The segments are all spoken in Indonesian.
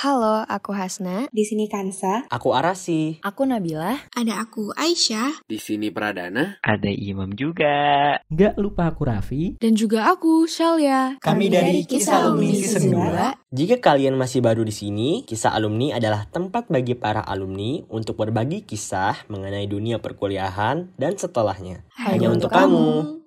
Halo, aku Hasna. Di sini Kansa. Aku Arasi. Aku Nabila. Ada aku Aisyah. Di sini Pradana. Ada Imam juga. Nggak lupa aku Raffi. Dan juga aku Shalia. Kami dari Kisah Alumni Season 2. Jika kalian masih baru di sini, Kisah Alumni adalah tempat bagi para alumni untuk berbagi kisah mengenai dunia perkuliahan dan setelahnya. Hanya, Hanya untuk kamu. kamu.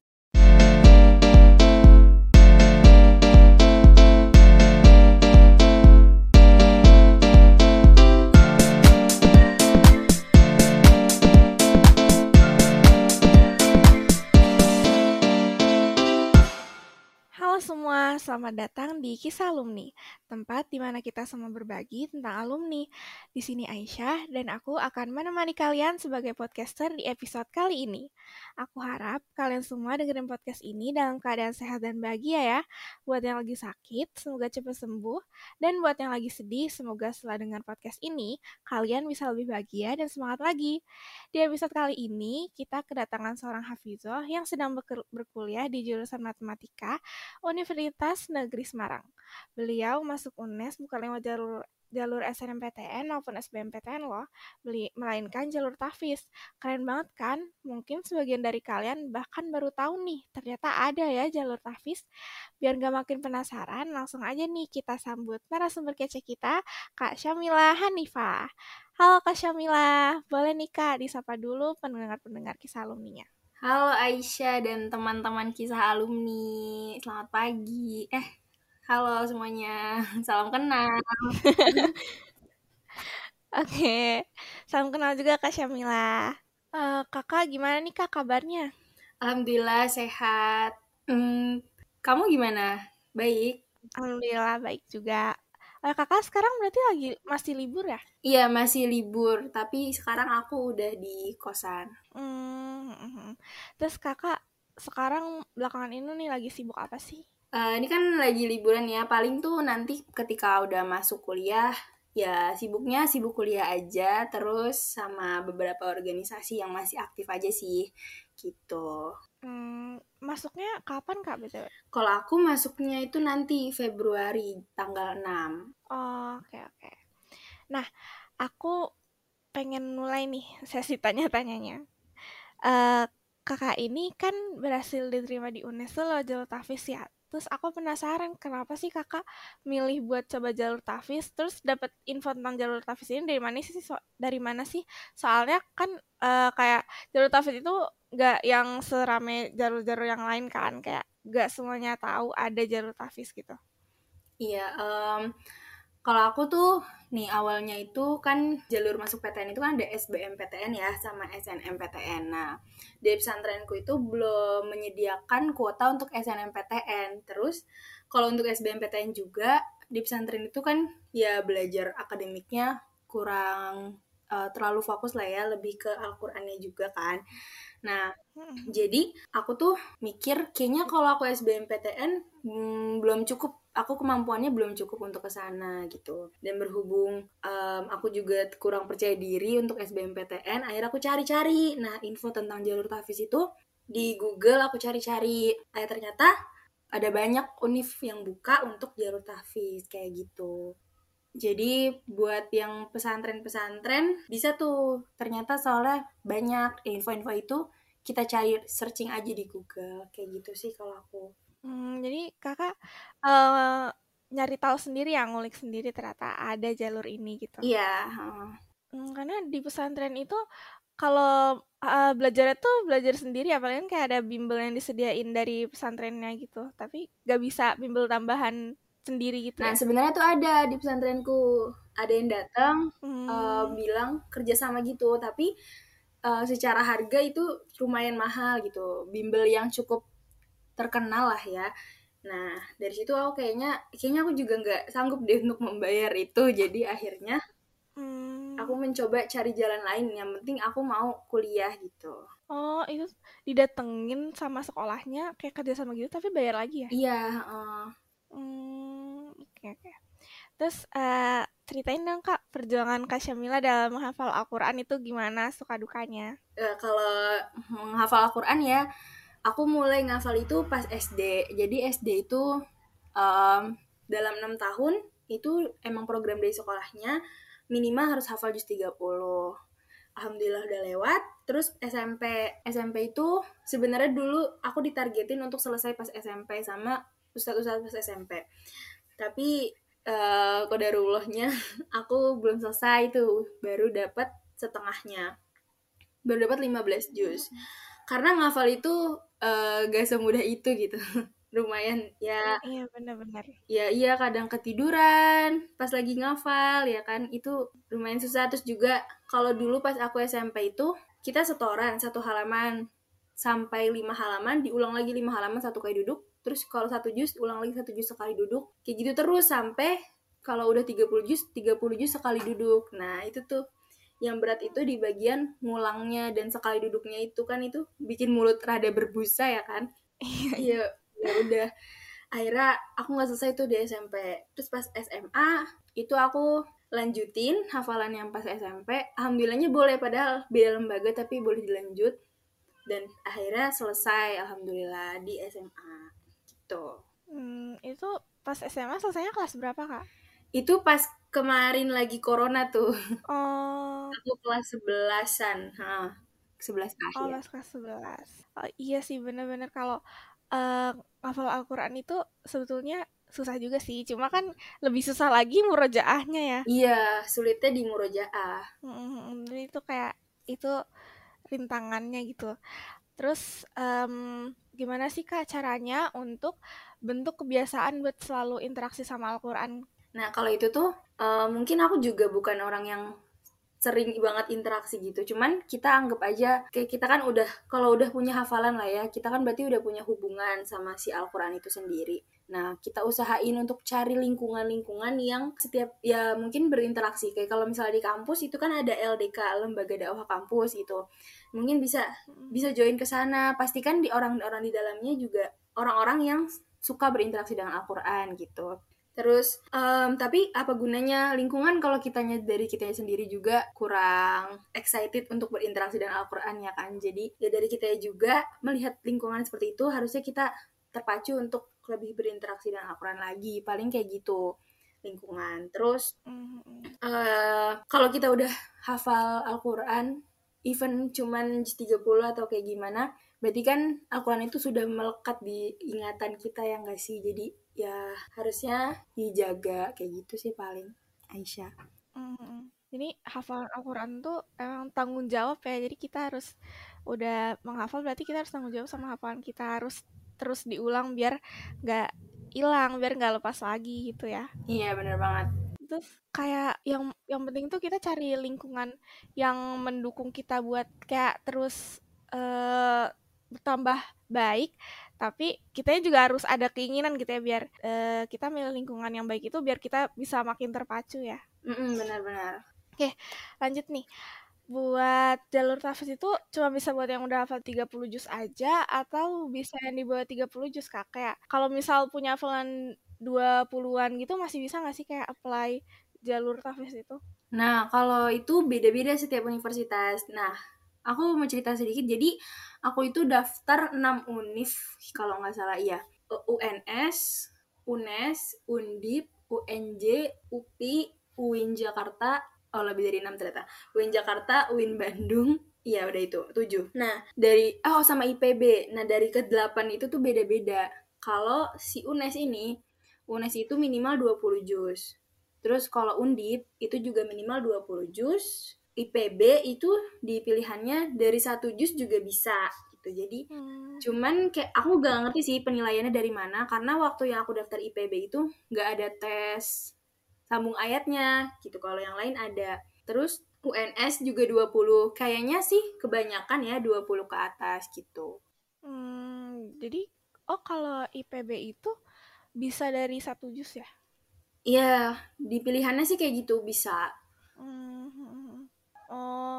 Selamat datang di Kisah Alumni, tempat di mana kita semua berbagi tentang alumni. Di sini Aisyah dan aku akan menemani kalian sebagai podcaster di episode kali ini. Aku harap kalian semua dengerin podcast ini dalam keadaan sehat dan bahagia ya. Buat yang lagi sakit, semoga cepat sembuh. Dan buat yang lagi sedih, semoga setelah dengar podcast ini, kalian bisa lebih bahagia dan semangat lagi. Di episode kali ini, kita kedatangan seorang Hafizoh yang sedang berkuliah di jurusan Matematika Universitas Universitas Negeri Semarang. Beliau masuk UNES bukan lewat jalur jalur SNMPTN maupun SBMPTN loh, beli, melainkan jalur TAFIS. Keren banget kan? Mungkin sebagian dari kalian bahkan baru tahu nih, ternyata ada ya jalur TAFIS. Biar gak makin penasaran, langsung aja nih kita sambut narasumber kece kita, Kak Syamila Hanifah. Halo Kak Syamila, boleh nih Kak disapa dulu pendengar-pendengar kisah alumninya. Halo Aisyah dan teman-teman kisah alumni. Selamat pagi. Eh, halo semuanya. Salam kenal. Oke, salam kenal juga Kak Syamila. Uh, kakak gimana nih kak kabarnya? Alhamdulillah sehat. Hmm, kamu gimana? Baik. Alhamdulillah baik juga. Uh, kakak sekarang berarti lagi masih libur ya? Iya masih libur, tapi sekarang aku udah di kosan. Hmm, terus kakak sekarang belakangan ini nih lagi sibuk apa sih? Uh, ini kan lagi liburan ya, paling tuh nanti ketika udah masuk kuliah, ya sibuknya sibuk kuliah aja, terus sama beberapa organisasi yang masih aktif aja sih, gitu. Hmm, masuknya kapan kak BTW? Kalau aku masuknya itu nanti Februari tanggal 6. Oh, oke okay, oke. Okay. Nah, aku pengen mulai nih sesi tanya-tanyanya. Uh, kakak ini kan berhasil diterima di UNESCO loh jalur TAFIS ya. Terus aku penasaran kenapa sih kakak milih buat coba jalur TAFIS terus dapat info tentang jalur TAFIS ini dari mana sih so dari mana sih? Soalnya kan uh, kayak jalur TAFIS itu nggak yang serame jalur-jalur yang lain kan kayak nggak semuanya tahu ada jalur tafis gitu iya um, kalau aku tuh nih awalnya itu kan jalur masuk PTN itu kan ada SBMPTN ya sama SNMPTN. Nah, di pesantrenku itu belum menyediakan kuota untuk SNMPTN. Terus kalau untuk SBMPTN juga di pesantren itu kan ya belajar akademiknya kurang uh, terlalu fokus lah ya, lebih ke Al-Qur'annya juga kan. Nah, hmm. jadi aku tuh mikir kayaknya kalau aku SBMPTN hmm, belum cukup, aku kemampuannya belum cukup untuk ke sana gitu. Dan berhubung um, aku juga kurang percaya diri untuk SBMPTN, akhirnya aku cari-cari. Nah, info tentang jalur tafis itu di Google aku cari-cari. Eh ternyata ada banyak univ yang buka untuk jalur tafis kayak gitu. Jadi buat yang pesantren-pesantren bisa tuh ternyata soalnya banyak info-info itu kita cari searching aja di Google kayak gitu sih kalau aku. Hmm, jadi kakak uh, nyari tahu sendiri ya ngulik sendiri ternyata ada jalur ini gitu. Iya. Uh. Hmm, karena di pesantren itu kalau uh, belajarnya tuh belajar sendiri apalagi kan kayak ada bimbel yang disediain dari pesantrennya gitu tapi gak bisa bimbel tambahan sendiri gitu. Nah, ya? sebenarnya tuh ada di pesantrenku. Ada yang datang hmm. uh, bilang kerja sama gitu, tapi uh, secara harga itu lumayan mahal gitu. Bimbel yang cukup terkenal lah ya. Nah, dari situ aku kayaknya kayaknya aku juga nggak sanggup deh untuk membayar itu. Jadi akhirnya hmm. aku mencoba cari jalan lain. Yang penting aku mau kuliah gitu. Oh, itu didatengin sama sekolahnya kayak kerja sama gitu tapi bayar lagi ya? Iya, uh, Hmm, oke oke. Terus uh, ceritain dong Kak, perjuangan Kak Syamila dalam menghafal Al-Qur'an itu gimana suka dukanya? Uh, kalau menghafal Al-Qur'an ya, aku mulai ngafal itu pas SD. Jadi SD itu um, dalam enam tahun itu emang program dari sekolahnya minimal harus hafal juz 30 Alhamdulillah udah lewat. Terus SMP, SMP itu sebenarnya dulu aku ditargetin untuk selesai pas SMP sama ustadz-ustadz pas SMP. Tapi uh, kodarullahnya aku belum selesai tuh, baru dapat setengahnya. Baru dapat 15 juz. Karena ngafal itu uh, gak semudah itu gitu. lumayan ya iya benar-benar ya iya kadang ketiduran pas lagi ngafal ya kan itu lumayan susah terus juga kalau dulu pas aku SMP itu kita setoran satu halaman sampai lima halaman diulang lagi lima halaman satu kali duduk. Terus kalau satu jus ulang lagi satu jus sekali duduk. Kayak gitu terus sampai kalau udah 30 jus 30 jus sekali duduk. Nah itu tuh yang berat itu di bagian ngulangnya dan sekali duduknya itu kan itu bikin mulut rada berbusa ya kan? Iya, iya ya udah. Akhirnya aku nggak selesai tuh di SMP terus pas SMA itu aku lanjutin hafalan yang pas SMP alhamdulillahnya boleh padahal beda lembaga tapi boleh dilanjut dan akhirnya selesai alhamdulillah di SMA gitu. Hmm, itu pas SMA selesainya kelas berapa kak? Itu pas kemarin lagi corona tuh. Oh. Aku kelas sebelasan ha sebelas akhir. Oh kelas sebelas. Oh, iya sih bener-bener kalau uh, hafal Al-Quran itu sebetulnya susah juga sih. Cuma kan lebih susah lagi murojaahnya ya. Iya sulitnya di murojaah. Mm-hmm. itu kayak itu rintangannya gitu terus um, gimana sih kak caranya untuk bentuk kebiasaan buat selalu interaksi sama Al-Quran nah kalau itu tuh uh, mungkin aku juga bukan orang yang sering banget interaksi gitu. Cuman kita anggap aja kayak kita kan udah kalau udah punya hafalan lah ya, kita kan berarti udah punya hubungan sama si Al-Qur'an itu sendiri. Nah, kita usahain untuk cari lingkungan-lingkungan yang setiap ya mungkin berinteraksi. Kayak kalau misalnya di kampus itu kan ada LDK, lembaga dakwah kampus gitu. Mungkin bisa bisa join ke sana. Pastikan di orang-orang di dalamnya juga orang-orang yang suka berinteraksi dengan Al-Qur'an gitu. Terus, um, tapi apa gunanya lingkungan kalau kitanya dari kitanya sendiri juga kurang excited untuk berinteraksi dengan Al-Quran ya kan. Jadi, ya dari kita juga melihat lingkungan seperti itu, harusnya kita terpacu untuk lebih berinteraksi dengan Al-Quran lagi. Paling kayak gitu lingkungan. Terus, uh, kalau kita udah hafal Al-Quran, even cuman 30 atau kayak gimana, berarti kan Al-Quran itu sudah melekat di ingatan kita ya nggak sih? Jadi, ya harusnya dijaga kayak gitu sih paling Aisyah. Mm-hmm. Jadi hafalan Al-Quran tuh emang tanggung jawab ya. Jadi kita harus udah menghafal berarti kita harus tanggung jawab sama hafalan kita harus terus diulang biar nggak hilang, biar nggak lepas lagi gitu ya. Iya bener banget. Terus kayak yang yang penting tuh kita cari lingkungan yang mendukung kita buat kayak terus uh, bertambah baik tapi kita juga harus ada keinginan gitu ya biar uh, kita milih lingkungan yang baik itu biar kita bisa makin terpacu ya benar-benar oke lanjut nih buat jalur tafis itu cuma bisa buat yang udah hafal 30 juz aja atau bisa yang di bawah 30 juz kak? Kayak kalau misal punya hafalan 20-an gitu masih bisa nggak sih kayak apply jalur tafis itu? Nah kalau itu beda-beda setiap universitas. Nah aku mau cerita sedikit. Jadi aku itu daftar 6 univ kalau nggak salah iya. UNS UNES Undip UNJ UPI UIN Jakarta oh lebih dari 6 ternyata. UIN Jakarta UIN Bandung Iya udah itu, 7 Nah dari, oh sama IPB Nah dari ke-8 itu tuh beda-beda. Kalau si UNES ini UNES itu minimal 20 juz Terus kalau Undip itu juga minimal 20 juz IPB itu di pilihannya dari satu jus juga bisa gitu. Jadi hmm. cuman kayak aku gak ngerti sih penilaiannya dari mana. Karena waktu yang aku daftar IPB itu nggak ada tes sambung ayatnya gitu. Kalau yang lain ada. Terus UNS juga 20. Kayaknya sih kebanyakan ya 20 ke atas gitu. Hmm, jadi oh kalau IPB itu bisa dari satu jus ya? Iya, di pilihannya sih kayak gitu bisa. Hmm, hmm, hmm.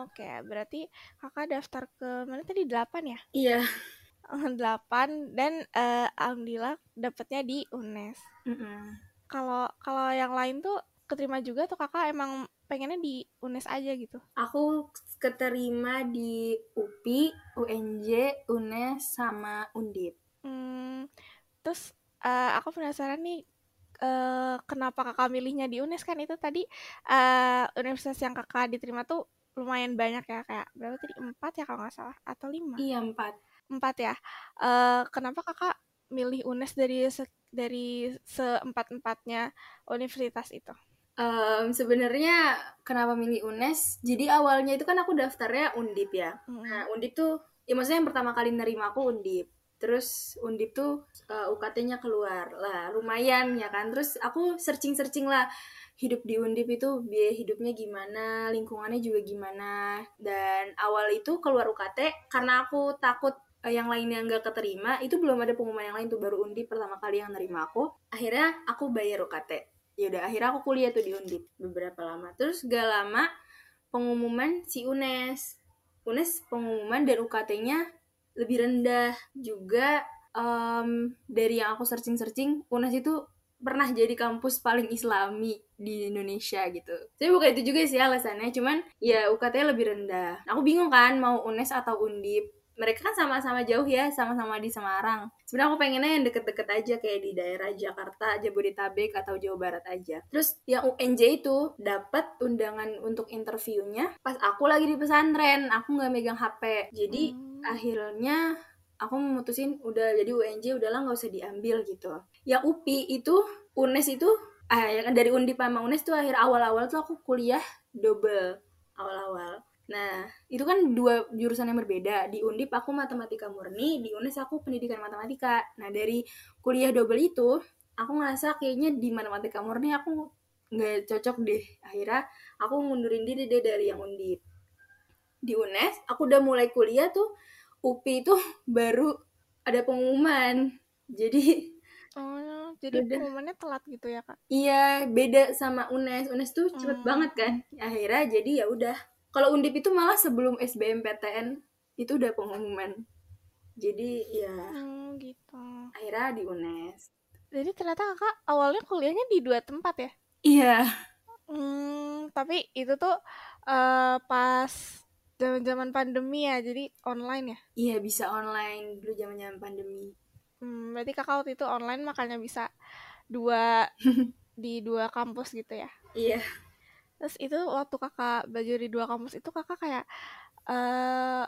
Oke, berarti kakak daftar ke mana tadi delapan ya? Iya. Delapan dan uh, alhamdulillah dapetnya di UNES. Mm kalau yang lain tuh keterima juga tuh kakak emang pengennya di UNES aja gitu? Aku keterima di UPI, UNJ, UNES sama Undip. Hmm, terus uh, aku penasaran nih uh, kenapa kakak milihnya di UNES? Kan itu tadi uh, universitas yang kakak diterima tuh lumayan banyak ya kayak berapa tadi? Empat ya kalau nggak salah atau lima? Iya empat. Empat ya. Uh, kenapa kakak milih UNES dari se dari seempat empatnya universitas itu? Um, sebenarnya kenapa milih UNES? Jadi awalnya itu kan aku daftarnya undip ya. Mm -hmm. nah undip tuh ya maksudnya yang pertama kali nerima aku undip. Terus undip tuh uh, eh, UKT-nya keluar. Lah lumayan ya kan? Terus aku searching searching lah hidup di undip itu biaya hidupnya gimana lingkungannya juga gimana. Dan awal itu keluar UKT karena aku takut yang lainnya nggak keterima itu belum ada pengumuman yang lain tuh baru undip pertama kali yang nerima aku. Akhirnya aku bayar UKT ya udah akhirnya aku kuliah tuh di undip beberapa lama. Terus gak lama pengumuman si UNES. UNES pengumuman dan UKT-nya lebih rendah juga um, dari yang aku searching-searching UNES itu pernah jadi kampus paling islami di Indonesia gitu. Tapi bukan itu juga sih alasannya, cuman ya UKT lebih rendah. Aku bingung kan mau UNES atau Undip mereka kan sama-sama jauh ya, sama-sama di Semarang. Sebenarnya aku pengennya yang deket-deket aja kayak di daerah Jakarta, Jabodetabek atau Jawa Barat aja. Terus yang UNJ itu dapat undangan untuk interviewnya pas aku lagi di pesantren, aku nggak megang HP. Jadi hmm. akhirnya aku memutusin udah jadi UNJ udahlah nggak usah diambil gitu. Yang UPI itu UNES itu kan dari Undip sama UNES tuh akhir awal-awal tuh aku kuliah double awal-awal Nah, itu kan dua jurusan yang berbeda. Di Undip aku matematika murni, di UNES aku pendidikan matematika. Nah, dari kuliah double itu, aku ngerasa kayaknya di matematika murni aku nggak cocok deh. Akhirnya aku mundurin diri deh dari yang Undip. Di UNES, aku udah mulai kuliah tuh, UPI itu baru ada pengumuman. Jadi Oh, jadi udah. pengumumannya telat gitu ya, Kak? Iya, beda sama UNES. UNES tuh cepet hmm. banget kan. Akhirnya jadi ya udah kalau undip itu malah sebelum SBMPTN itu udah pengumuman. Jadi ya hmm, gitu. akhirnya di UNES. Jadi ternyata kakak awalnya kuliahnya di dua tempat ya? Iya. Hmm, tapi itu tuh uh, pas zaman-zaman pandemi ya jadi online ya? Iya bisa online. Dulu zaman-zaman pandemi. Hmm, berarti kakak waktu itu online makanya bisa dua di dua kampus gitu ya? Iya Terus itu waktu kakak belajar di dua kampus itu kakak kayak uh,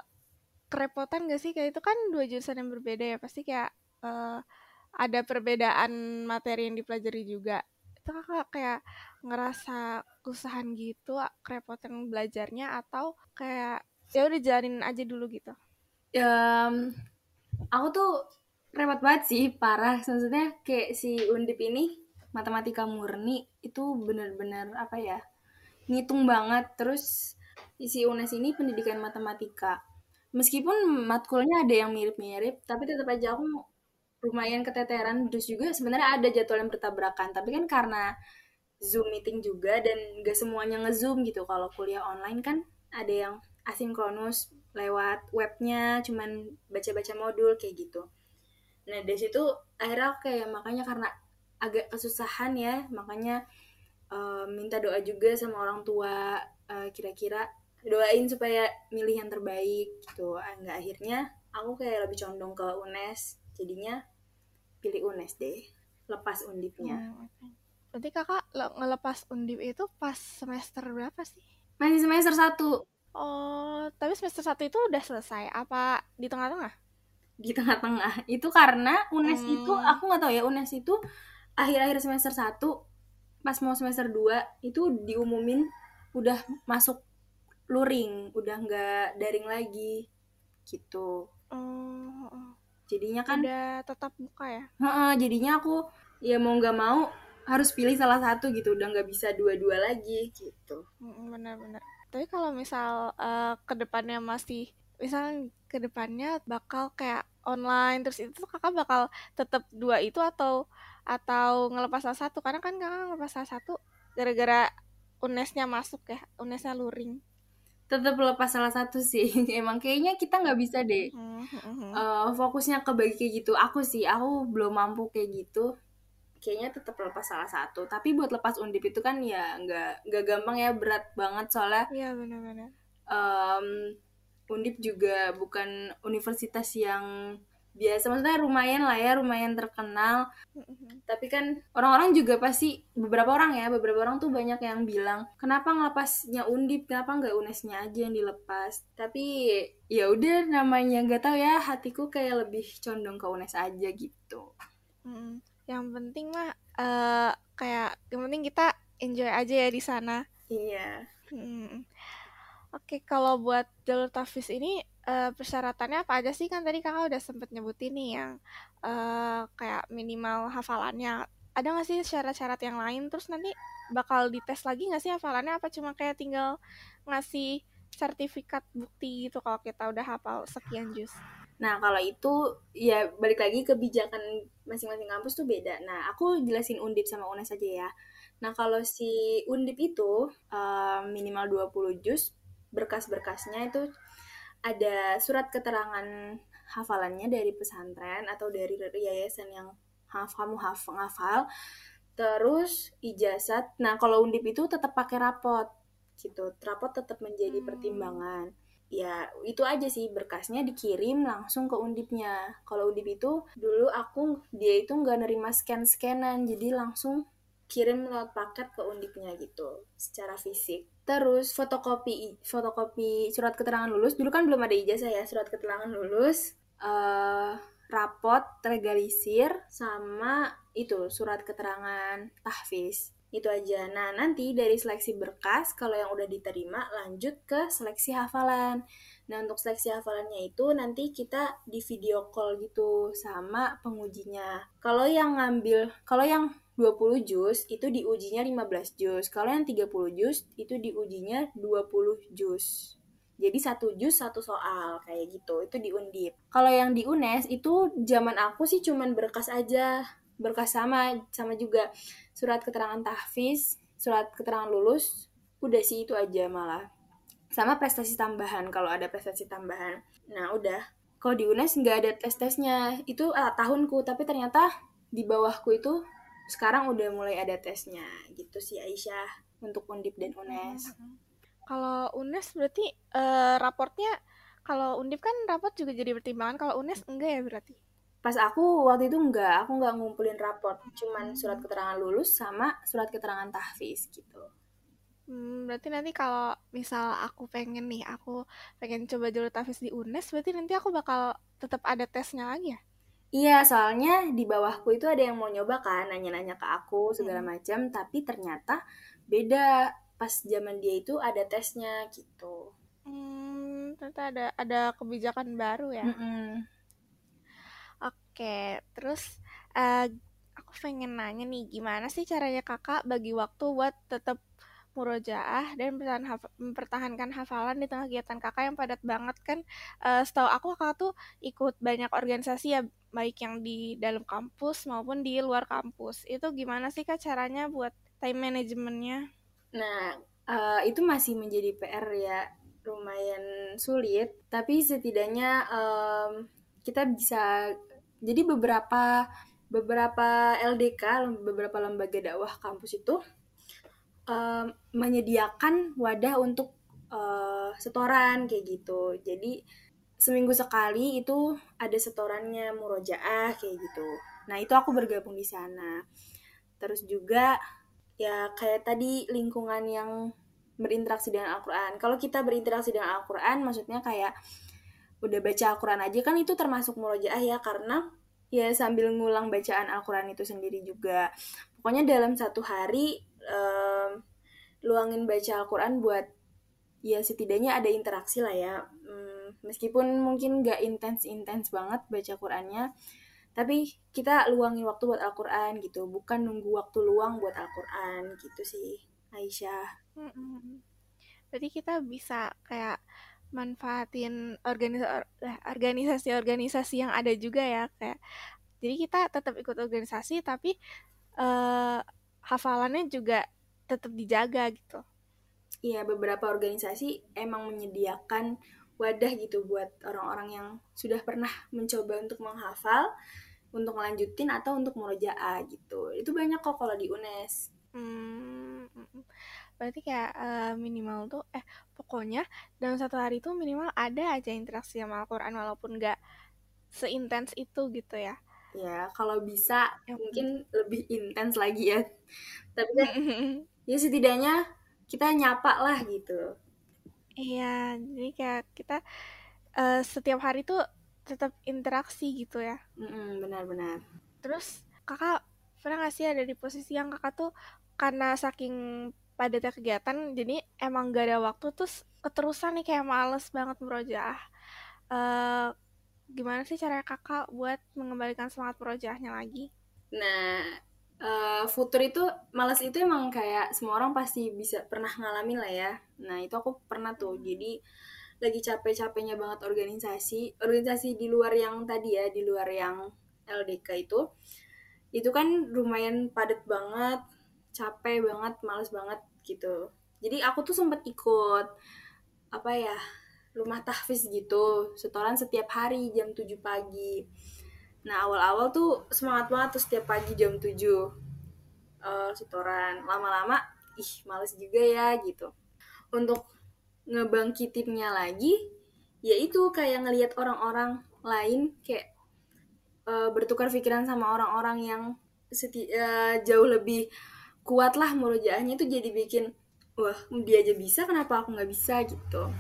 kerepotan gak sih? Kayak itu kan dua jurusan yang berbeda ya pasti kayak uh, ada perbedaan materi yang dipelajari juga. Itu kakak kayak ngerasa kesusahan gitu kerepotan belajarnya atau kayak ya udah jalanin aja dulu gitu? Um, aku tuh repot banget sih parah. Maksudnya kayak si undip ini matematika murni itu bener-bener apa ya ngitung banget. Terus isi UNES ini pendidikan matematika. Meskipun matkulnya ada yang mirip-mirip tapi tetap aja aku lumayan keteteran. Terus juga sebenarnya ada jadwal yang bertabrakan. Tapi kan karena zoom meeting juga dan gak semuanya ngezoom gitu. Kalau kuliah online kan ada yang asinkronus lewat webnya cuman baca-baca modul kayak gitu. Nah dari situ akhirnya kayak makanya karena agak kesusahan ya makanya uh, minta doa juga sama orang tua uh, kira-kira doain supaya milih yang terbaik gitu. Enggak akhirnya aku kayak lebih condong ke UNES jadinya pilih UNES deh lepas undipnya. Hmm, berarti kakak ngelepas undip itu pas semester berapa sih? Masih semester satu. Oh tapi semester satu itu udah selesai apa di tengah-tengah? Di tengah-tengah. Itu karena UNES hmm. itu aku nggak tahu ya UNES itu akhir-akhir semester satu pas mau semester 2 itu diumumin udah masuk luring, udah nggak daring lagi gitu. Oh, oh. Jadinya kan udah tetap muka ya? Heeh, jadinya aku ya mau nggak mau harus pilih salah satu gitu, udah nggak bisa dua-dua lagi gitu. Benar-benar. Tapi kalau misal uh, ke depannya masih, misal ke depannya bakal kayak online terus itu kakak bakal tetap dua itu atau atau ngelepas salah satu karena kan kakak ngelepas salah satu gara-gara unesnya masuk ya unesnya luring. Tetap lepas salah satu sih emang kayaknya kita nggak bisa deh uh, fokusnya ke bagi kayak gitu. Aku sih aku belum mampu kayak gitu kayaknya tetap lepas salah satu. Tapi buat lepas undip itu kan ya nggak nggak gampang ya berat banget soalnya iya benar-benar um, undip juga bukan universitas yang biasa maksudnya lumayan lah ya lumayan terkenal. Tapi kan orang-orang juga pasti beberapa orang ya beberapa orang tuh banyak yang bilang kenapa ngelepasnya undip? Kenapa nggak unesnya aja yang dilepas? Tapi ya udah namanya nggak tahu ya hatiku kayak lebih condong ke unes aja gitu. Mm, yang penting mah eh, kayak yang penting kita enjoy aja ya di sana. Iya. Hmm. Oke, kalau buat jalur tafis ini eh, persyaratannya apa aja sih? Kan tadi kakak udah sempet nyebutin nih yang eh, kayak minimal hafalannya. Ada nggak sih syarat-syarat yang lain? Terus nanti bakal dites lagi nggak sih hafalannya? Apa cuma kayak tinggal ngasih sertifikat bukti gitu kalau kita udah hafal sekian juz? Nah, kalau itu ya balik lagi kebijakan masing-masing kampus tuh beda. Nah, aku jelasin Undip sama UNES aja ya. Nah, kalau si Undip itu eh, minimal 20 juz, berkas-berkasnya itu ada surat keterangan hafalannya dari pesantren atau dari yayasan yang haf kamu haf ngafal. Terus ijazat. Nah, kalau Undip itu tetap pakai rapot gitu. Rapot tetap menjadi Hmm. pertimbangan ya itu aja sih berkasnya dikirim langsung ke undipnya kalau undip itu dulu aku dia itu nggak nerima scan scanan jadi langsung kirim lewat paket ke undipnya gitu secara fisik terus fotokopi fotokopi surat keterangan lulus dulu kan belum ada ijazah ya surat keterangan lulus eh rapot legalisir sama itu surat keterangan tahfiz itu aja. Nah, nanti dari seleksi berkas, kalau yang udah diterima, lanjut ke seleksi hafalan. Nah, untuk seleksi hafalannya itu nanti kita di video call gitu sama pengujinya. Kalau yang ngambil, kalau yang 20 juz itu diujinya 15 juz. Kalau yang 30 juz itu diujinya 20 juz. Jadi satu juz satu soal kayak gitu. Itu di Undip. Kalau yang di UNES itu zaman aku sih cuman berkas aja berkas sama sama juga surat keterangan tahfiz, surat keterangan lulus, udah sih itu aja malah. Sama prestasi tambahan kalau ada prestasi tambahan. Nah, udah. Kalau di UNES nggak ada tes-tesnya. Itu ah, tahunku, tapi ternyata di bawahku itu sekarang udah mulai ada tesnya. Gitu sih Aisyah untuk Undip dan UNES. Kalau UNES berarti eh, raportnya kalau Undip kan raport juga jadi pertimbangan, kalau UNES enggak ya berarti? Pas aku waktu itu enggak, aku nggak ngumpulin raport, cuman surat keterangan lulus sama surat keterangan tahfiz gitu. Hmm, berarti nanti kalau misal aku pengen nih, aku pengen coba jalur tahfiz di UNES, berarti nanti aku bakal tetap ada tesnya lagi ya? Iya, soalnya di bawahku itu ada yang mau nyoba kan, nanya-nanya ke aku segala Hmm. macam, tapi ternyata beda. Pas zaman dia itu ada tesnya gitu. Hmm, ternyata ada ada kebijakan baru ya. Mm-mm. Oke, terus eh, aku pengen nanya nih, gimana sih caranya kakak bagi waktu buat tetap murojaah dan mempertahankan hafalan di tengah kegiatan kakak yang padat banget kan? Eh, setahu aku kakak tuh ikut banyak organisasi ya, baik yang di dalam kampus maupun di luar kampus. Itu gimana sih kak caranya buat time manajemennya? Nah, eh, itu masih menjadi PR ya, lumayan sulit, tapi setidaknya em, kita bisa jadi beberapa beberapa LDK, beberapa lembaga dakwah kampus itu menyediakan wadah untuk eh, setoran kayak gitu. Jadi seminggu sekali itu ada setorannya murojaah kayak gitu. Nah, itu aku bergabung di sana. Terus juga ya kayak tadi lingkungan yang berinteraksi dengan Al-Quran. Kalau kita berinteraksi dengan Al-Quran, maksudnya kayak udah baca Al-Quran aja kan itu termasuk murojaah ya karena ya sambil ngulang bacaan Al-Quran itu sendiri juga. Pokoknya dalam satu hari em, luangin baca Al-Quran buat ya setidaknya ada interaksi lah ya. Hmm, meskipun mungkin gak intens-intens banget baca Qurannya, tapi kita luangin waktu buat Al-Quran gitu, bukan nunggu waktu luang buat Al-Quran gitu sih, Aisyah. Mm-mm. Berarti kita bisa kayak manfaatin eh, organisasi-organisasi yang ada juga ya kayak jadi kita tetap ikut organisasi tapi eh, hafalannya juga tetap dijaga gitu. Iya, beberapa organisasi emang menyediakan wadah gitu buat orang-orang yang sudah pernah mencoba untuk menghafal, untuk melanjutin atau untuk murojaah gitu. Itu banyak kok kalau di UNES. Hmm, berarti kayak eh, minimal tuh eh pokoknya dalam satu hari tuh minimal ada aja interaksi sama Al-Quran walaupun nggak seintens itu gitu ya ya kalau bisa Ya, mungkin lebih intens lagi ya. Tapi kan ya setidaknya kita nyapa lah gitu. Iya jadi kayak kita eh, setiap hari tuh tetap interaksi gitu ya. Mm-mm, benar-benar terus kakak pernah gak sih ada di posisi yang kakak tuh karena saking padatnya kegiatan jadi emang gak ada waktu terus keterusan nih kayak males banget merojaah Eh, gimana sih cara kakak buat mengembalikan semangat merojaahnya lagi Nah, eh, futur itu malas itu emang kayak semua orang pasti bisa pernah ngalamin lah ya. Nah, itu aku pernah tuh. Jadi lagi capek-capeknya banget organisasi, organisasi di luar yang tadi ya, di luar yang LDK itu. Itu kan lumayan padat banget, capek banget, males banget gitu. Jadi aku tuh sempet ikut apa ya? Rumah tahfiz gitu, setoran setiap hari jam 7 pagi. Nah awal-awal tuh semangat banget tuh setiap pagi jam 7 eh, setoran. Lama-lama ih males juga ya gitu. Untuk ngebangkitinnya lagi, yaitu kayak ngelihat orang-orang lain kayak eh, bertukar pikiran sama orang-orang yang seti- eh, jauh lebih kuat lah murojaahnya itu jadi bikin wah dia aja bisa kenapa aku nggak bisa gitu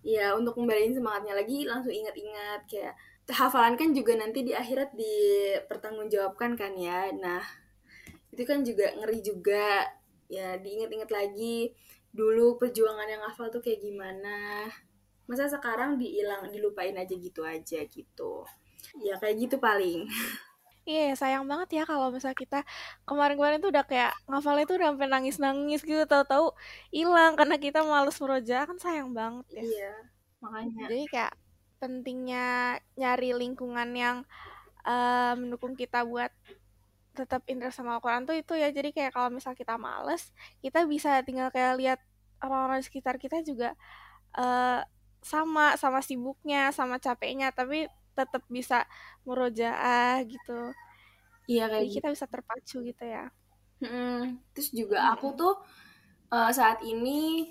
ya untuk kembaliin semangatnya lagi langsung ingat-ingat kayak hafalan kan juga nanti di akhirat dipertanggungjawabkan kan ya. Nah itu kan juga ngeri juga. Ya diingat-ingat lagi dulu perjuangan yang hafal tuh kayak gimana. Masa sekarang dihilang dilupain aja gitu aja gitu. Ya kayak gitu paling Iya, sayang banget ya kalau misalnya kita kemarin-kemarin tuh udah kayak ngafalnya tuh udah sampai nangis-nangis gitu, tahu-tahu hilang karena kita males meroja kan sayang banget ya. iya makanya Jadi kayak pentingnya nyari lingkungan yang eh, mendukung kita buat tetap interest sama Al-Quran tuh itu ya. Jadi kayak kalau misal kita males, kita bisa tinggal kayak lihat orang-orang di sekitar kita juga eh, sama sama sibuknya, sama capeknya, tapi tetap bisa murojaah gitu. iya kayak Jadi kita bisa terpacu gitu ya. Mm-mm. Terus juga aku tuh eh, saat ini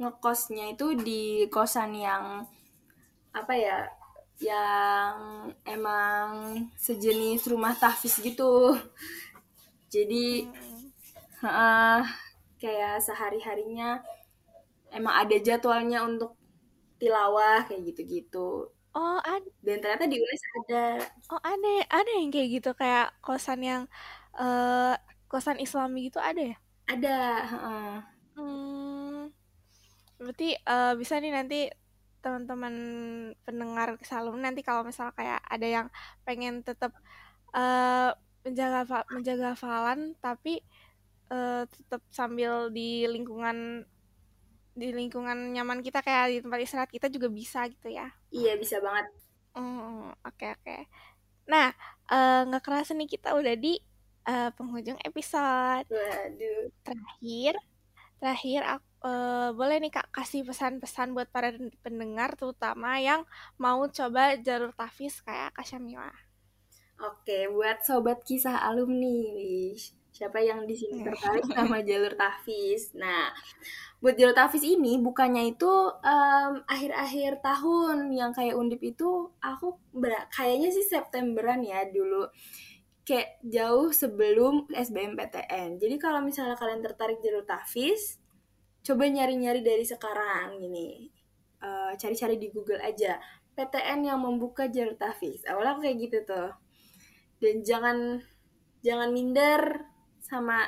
ngekosnya itu di kosan yang apa ya, yang emang sejenis rumah tahfiz gitu. Jadi eh, kayak sehari harinya emang ada jadwalnya untuk tilawah kayak gitu-gitu. Oh, ada Dan ternyata di UNES ada. oh ada ada yang kayak gitu kayak kosan yang eh kosan Islami gitu ada ya? Ada. heeh. Hmm, berarti eh, bisa nih nanti teman-teman pendengar Salum nanti kalau misal kayak ada yang pengen tetap eh, menjaga menjaga hafalan tapi eh, tetap sambil di lingkungan di lingkungan nyaman kita kayak di tempat istirahat kita juga bisa gitu ya. Iya bisa banget. Hmm, oke oke. Nah, eh, nggak kerasa nih kita udah di eh, penghujung episode Waduh. terakhir. Terakhir, aku, eh, boleh nih kak kasih pesan-pesan buat para pendengar, terutama yang mau coba jalur tafis kayak Kak Syamila. Oke, buat sobat kisah alumni siapa yang di sini tertarik sama jalur tahfiz? Nah, buat jalur tahfiz ini bukannya itu akhir-akhir tahun yang kayak undip itu aku ber- kayaknya sih Septemberan ya dulu kayak jauh sebelum SBMPTN. Jadi kalau misalnya kalian tertarik jalur tahfiz, coba nyari-nyari dari sekarang gini. Eh, cari-cari di Google aja. PTN yang membuka jalur tahfiz. Awalnya aku kayak gitu tuh dan jangan jangan minder sama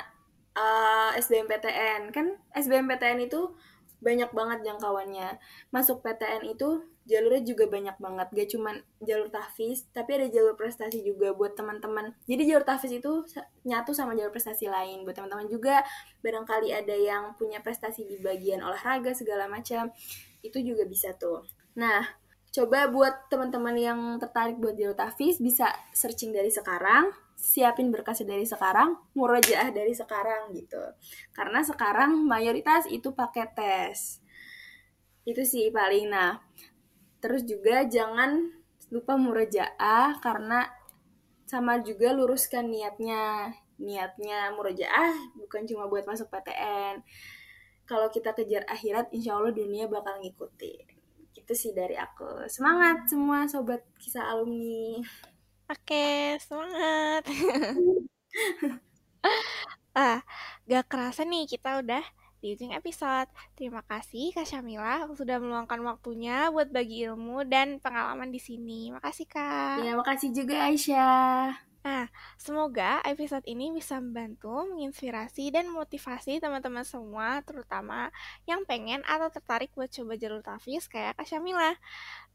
uh, SBMPTN kan SBMPTN itu banyak banget jangkauannya. Masuk PTN itu jalurnya juga banyak banget. Gak cuman jalur tahfiz tapi ada jalur prestasi juga buat teman-teman. Jadi jalur tahfiz itu nyatu sama jalur prestasi lain. Buat teman-teman juga barangkali ada yang punya prestasi di bagian olahraga segala macam itu juga bisa tuh. Nah Coba buat teman-teman yang tertarik buat jalur tahfiz bisa searching dari sekarang, siapin berkasnya dari sekarang, murojaah dari sekarang gitu. Karena sekarang mayoritas itu pakai tes. Itu sih paling nah. Terus juga jangan lupa murojaah karena sama juga luruskan niatnya. Niatnya murojaah bukan cuma buat masuk PTN. Kalau kita kejar akhirat, insya Allah dunia bakal ngikutin gitu sih dari aku semangat semua sobat kisah alumni oke semangat ah gak kerasa nih kita udah di ujung episode. Terima kasih Kak Syamila sudah meluangkan waktunya buat bagi ilmu dan pengalaman di sini. Makasih Kak. Ya, makasih juga Aisyah. Nah, semoga episode ini bisa membantu, menginspirasi, dan motivasi teman-teman semua, terutama yang pengen atau tertarik buat coba jalur tafis kayak Kak Syamila.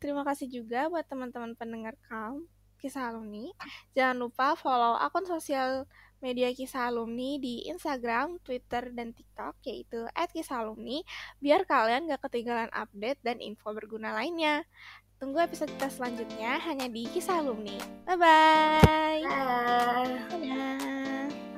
Terima kasih juga buat teman-teman pendengar kaum kisah alumni. Jangan lupa follow akun sosial media kisah alumni di Instagram, Twitter, dan TikTok yaitu @kisah_alumni biar kalian gak ketinggalan update dan info berguna lainnya. Tunggu episode kita selanjutnya hanya di Kisah Alumni. Bye-bye. Bye. Dadah.